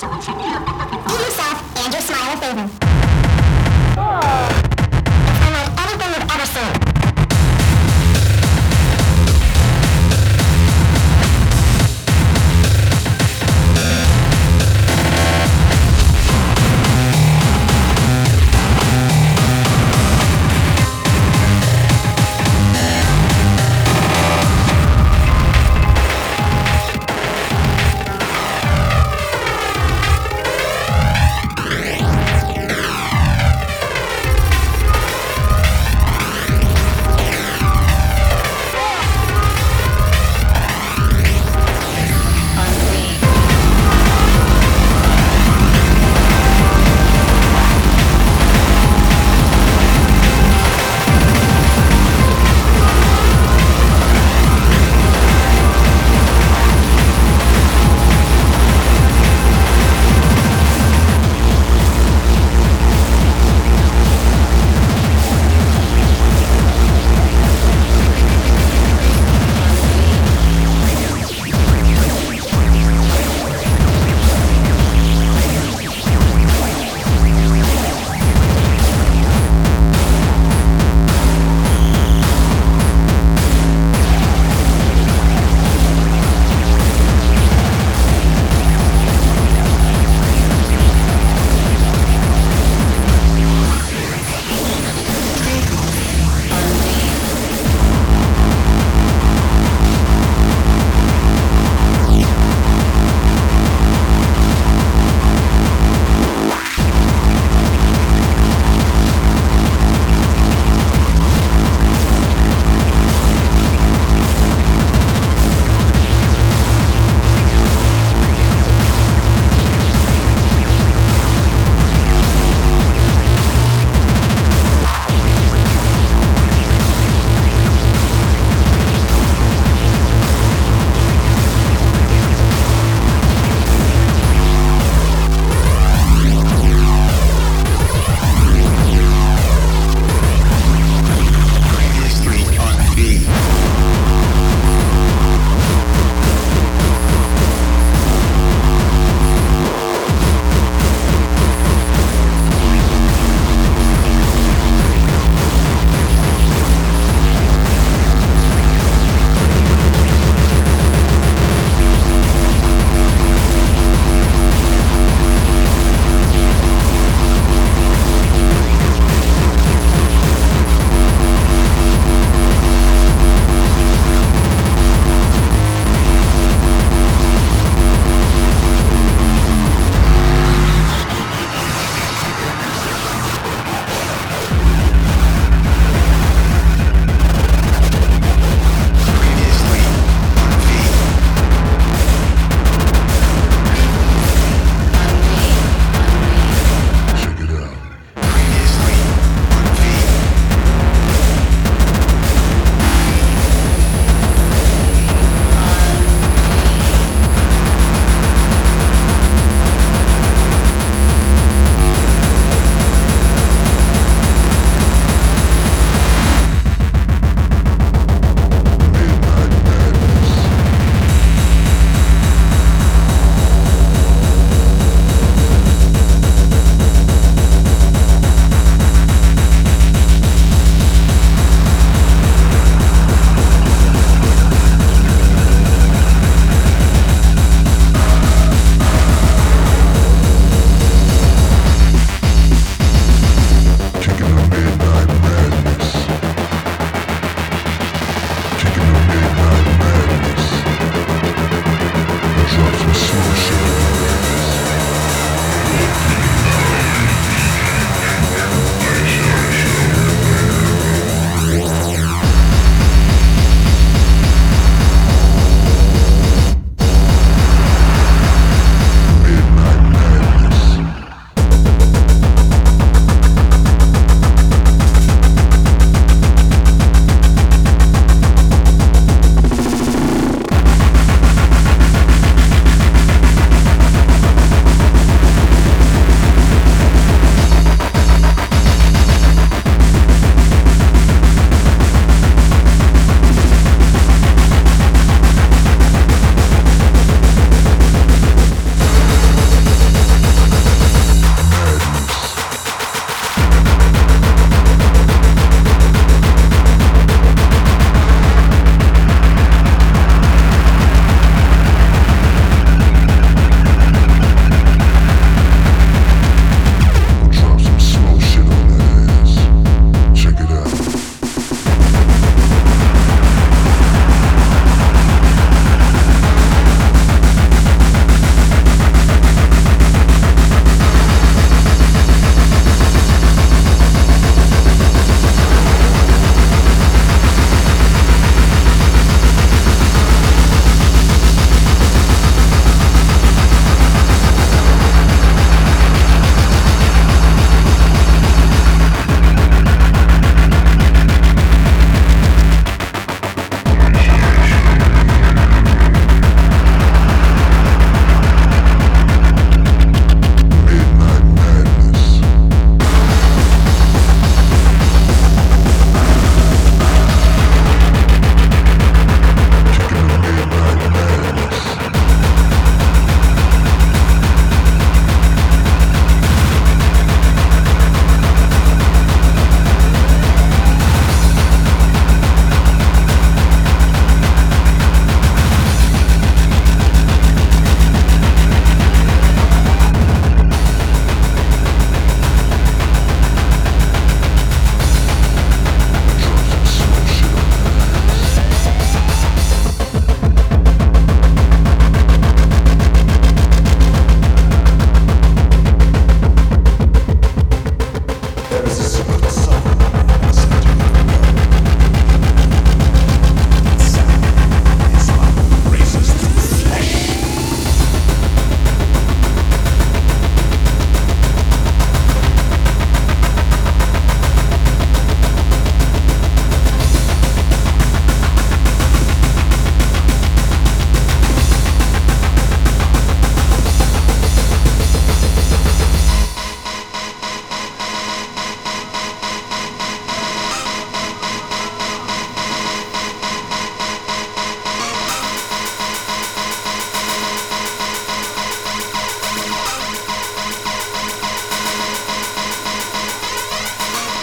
Do yourself and your smile a favor.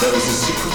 That was a.